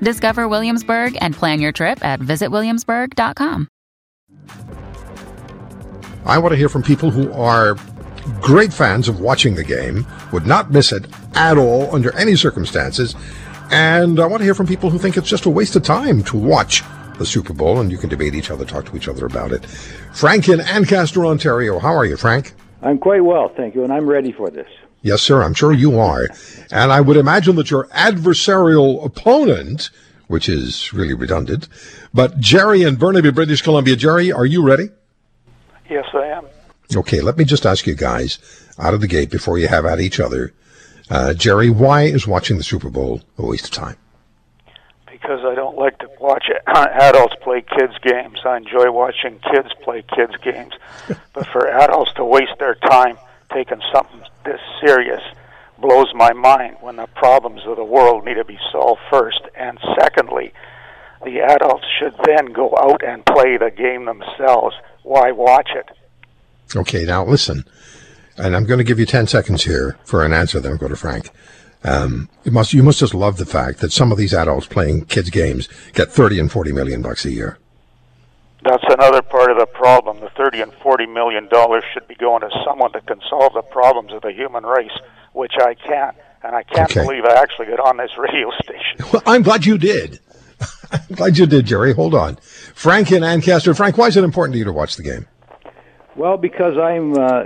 Discover Williamsburg and plan your trip at visitwilliamsburg.com. I want to hear from people who are great fans of watching the game, would not miss it at all under any circumstances, and I want to hear from people who think it's just a waste of time to watch the Super Bowl, and you can debate each other, talk to each other about it. Frank in Ancaster, Ontario. How are you, Frank? I'm quite well, thank you, and I'm ready for this. Yes, sir. I'm sure you are. And I would imagine that your adversarial opponent, which is really redundant, but Jerry in Burnaby, British Columbia. Jerry, are you ready? Yes, I am. Okay, let me just ask you guys out of the gate before you have at each other. Uh, Jerry, why is watching the Super Bowl a waste of time? Because I don't like to watch adults play kids' games. I enjoy watching kids play kids' games. but for adults to waste their time taking something this serious blows my mind when the problems of the world need to be solved first. And secondly, the adults should then go out and play the game themselves. Why watch it? Okay, now listen, and I'm going to give you 10 seconds here for an answer, then I'll go to Frank. Um, you must you must just love the fact that some of these adults playing kids games get 30 and 40 million bucks a year. That's another part of the problem. The 30 and 40 million dollars should be going to someone that can solve the problems of the human race, which I can't. And I can't Okay. believe I actually got on this radio station. Well, I'm glad you did. I'm glad you did, Jerry. Hold on. Frank in Ancaster. Frank, why is it important to you to watch the game? Well, because I'm, uh,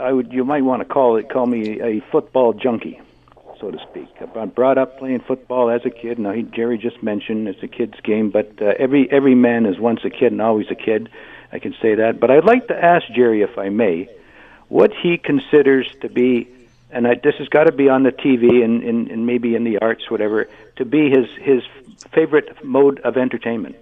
I would, you might want to call it, call me a football junkie, so to speak. I'm brought up playing football as a kid. Now, he, Jerry just mentioned it's a kid's game, but uh, every every man is once a kid and always a kid. I can say that. But I'd like to ask Jerry, if I may, what he considers to be, and I, this has got to be on the TV and, and, and maybe in the arts, whatever, to be his his favorite mode of entertainment.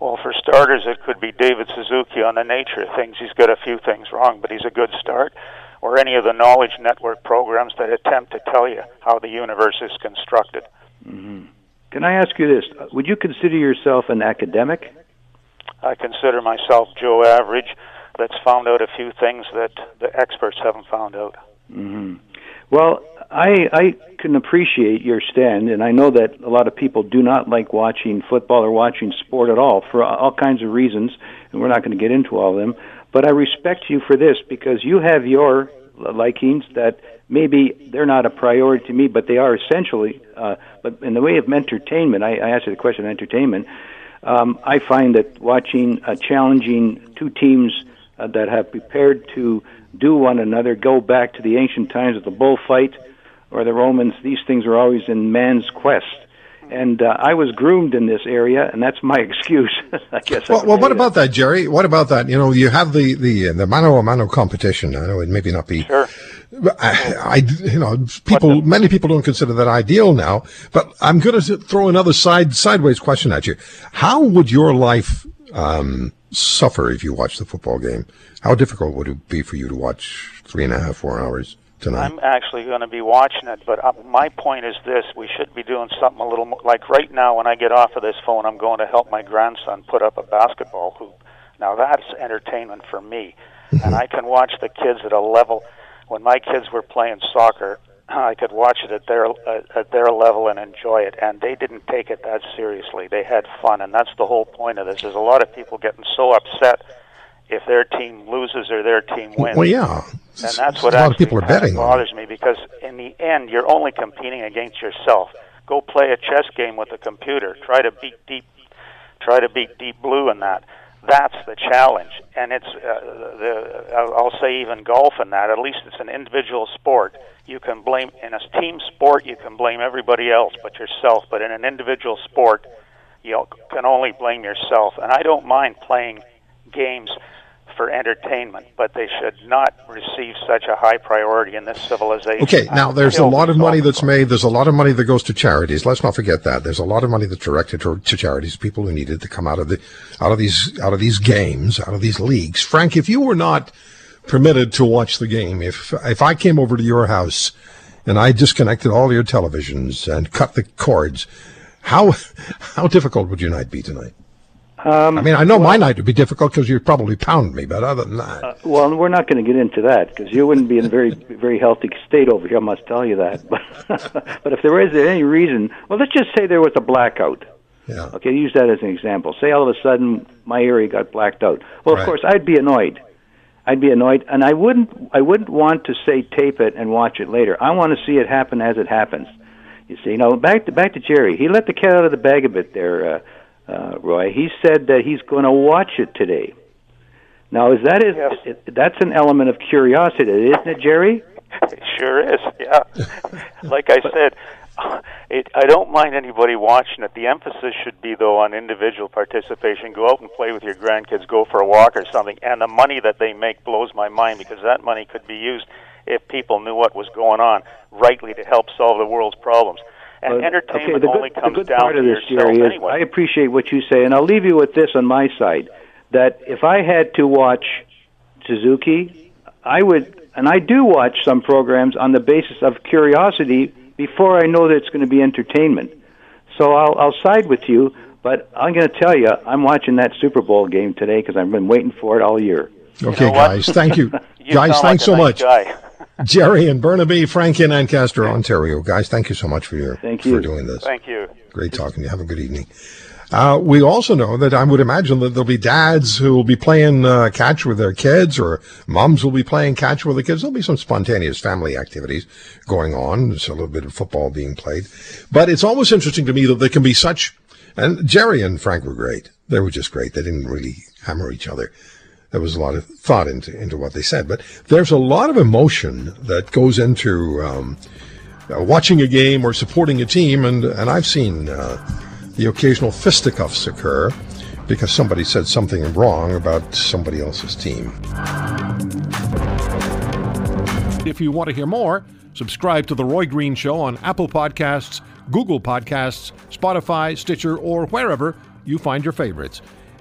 Well, for starters, it could be David Suzuki on the nature of things. He's got a few things wrong, but he's a good start. Or any of the knowledge network programs that attempt to tell you how the universe is constructed. Mm-hmm. Can I ask you this? Would you consider yourself an academic? I consider myself Joe Average that's found out a few things that the experts haven't found out. Mm-hmm. Well, I I can appreciate your stand, and I know that a lot of people do not like watching football or watching sport at all for all kinds of reasons, and we're not going to get into all of them. But I respect you for this because you have your likings that maybe they're not a priority to me, but they are essentially. Uh, but in the way of entertainment, I, I asked you the question of entertainment. Um, I find that watching uh, challenging two teams uh, that have prepared to do one another go back to the ancient times of the bullfight or the Romans. These things are always in man's quest. And uh, I was groomed in this area, and that's my excuse. I guess. Well, would well say what that. about that, Jerry? What about that? You know, you have the the the mano a mano competition. I know it maybe not be. Sure. I, I you know, people, many people don't consider that ideal now. But I'm going to throw another side sideways question at you. How would your life um, suffer if you watched the football game? How difficult would it be for you to watch three and a half, four hours tonight? I'm actually going to be watching it, but uh, my point is this: we should be doing something a little more. Like right now, when I get off of this phone, I'm going to help my grandson put up a basketball hoop. Now that's entertainment for me, and I can watch the kids at a level. When my kids were playing soccer, I could watch it at their uh, at their level and enjoy it, and they didn't take it that seriously. They had fun, and that's the whole point of this. Is a lot of people getting so upset if their team loses or their team wins well, yeah. and that's what a lot of people are betting bothers me because in the end you're only competing against yourself. Go play a chess game with a computer. Try to beat deep. Try to beat Deep Blue in that. That's the challenge, and it's uh, the I'll I'll say even golf in that. At least it's an individual sport. You can blame in a team sport. You can blame everybody else but yourself. But in an individual sport, you can only blame yourself. And I don't mind playing games for entertainment, but they should not receive such a high priority in this civilization. Okay, now uh, there's a lot of money that's made. There's a lot of money that goes to charities. Let's not forget that. There's a lot of money that's directed to, to charities, people who need it to come out of the out of these out of these games, out of these leagues. Frank, if you were not permitted to watch the game, if if I came over to your house and I disconnected all your televisions and cut the cords, how how difficult would your night be tonight? Um, I mean, I know well, my night would be difficult because you'd probably pound me, but other than that, uh, well, we're not going to get into that because you wouldn't be in a very very healthy state over here. I must tell you that. But but if there is any reason, well, let's just say there was a blackout. Yeah. Okay, use that as an example. Say all of a sudden my area got blacked out. Well, of course, I'd be annoyed. I'd be annoyed, and I wouldn't. I wouldn't want to say tape it and watch it later. I want to see it happen as it happens. You see, now back to back to Jerry. He let the cat out of the bag a bit there. Uh, uh, Roy. He said that he's going to watch it today. Now, is that is yes. that's an element of curiosity, isn't it, Jerry? It sure is. Yeah. like I said, it, I don't mind anybody watching it. The emphasis should be though on individual participation. Go out and play with your grandkids. Go for a walk or something. And the money that they make blows my mind because that money could be used if people knew what was going on rightly to help solve the world's problems. And entertainment okay, the only good, comes the good down part to of this, yourself Jerry, anyway. I appreciate what you say, and I'll leave you with this on my side: that if I had to watch Suzuki, I would, and I do watch some programs on the basis of curiosity before I know that it's going to be entertainment. So I'll, I'll side with you, but I'm going to tell you, I'm watching that Super Bowl game today because I've been waiting for it all year. Okay, you know guys, thank you. you guys, thanks like so much. Guy. Jerry and Burnaby, Frank in Ancaster, Ontario. Guys, thank you so much for your thank you. for doing this. Thank you. Great talking to you. Have a good evening. Uh, we also know that I would imagine that there'll be dads who will be playing uh, catch with their kids, or moms will be playing catch with the kids. There'll be some spontaneous family activities going on. There's a little bit of football being played, but it's always interesting to me that there can be such. And Jerry and Frank were great. They were just great. They didn't really hammer each other there was a lot of thought into into what they said. But there's a lot of emotion that goes into um, uh, watching a game or supporting a team, and and I've seen uh, the occasional fisticuffs occur because somebody said something wrong about somebody else's team. If you want to hear more, subscribe to the Roy Green Show on Apple Podcasts, Google Podcasts, Spotify, Stitcher, or wherever you find your favorites.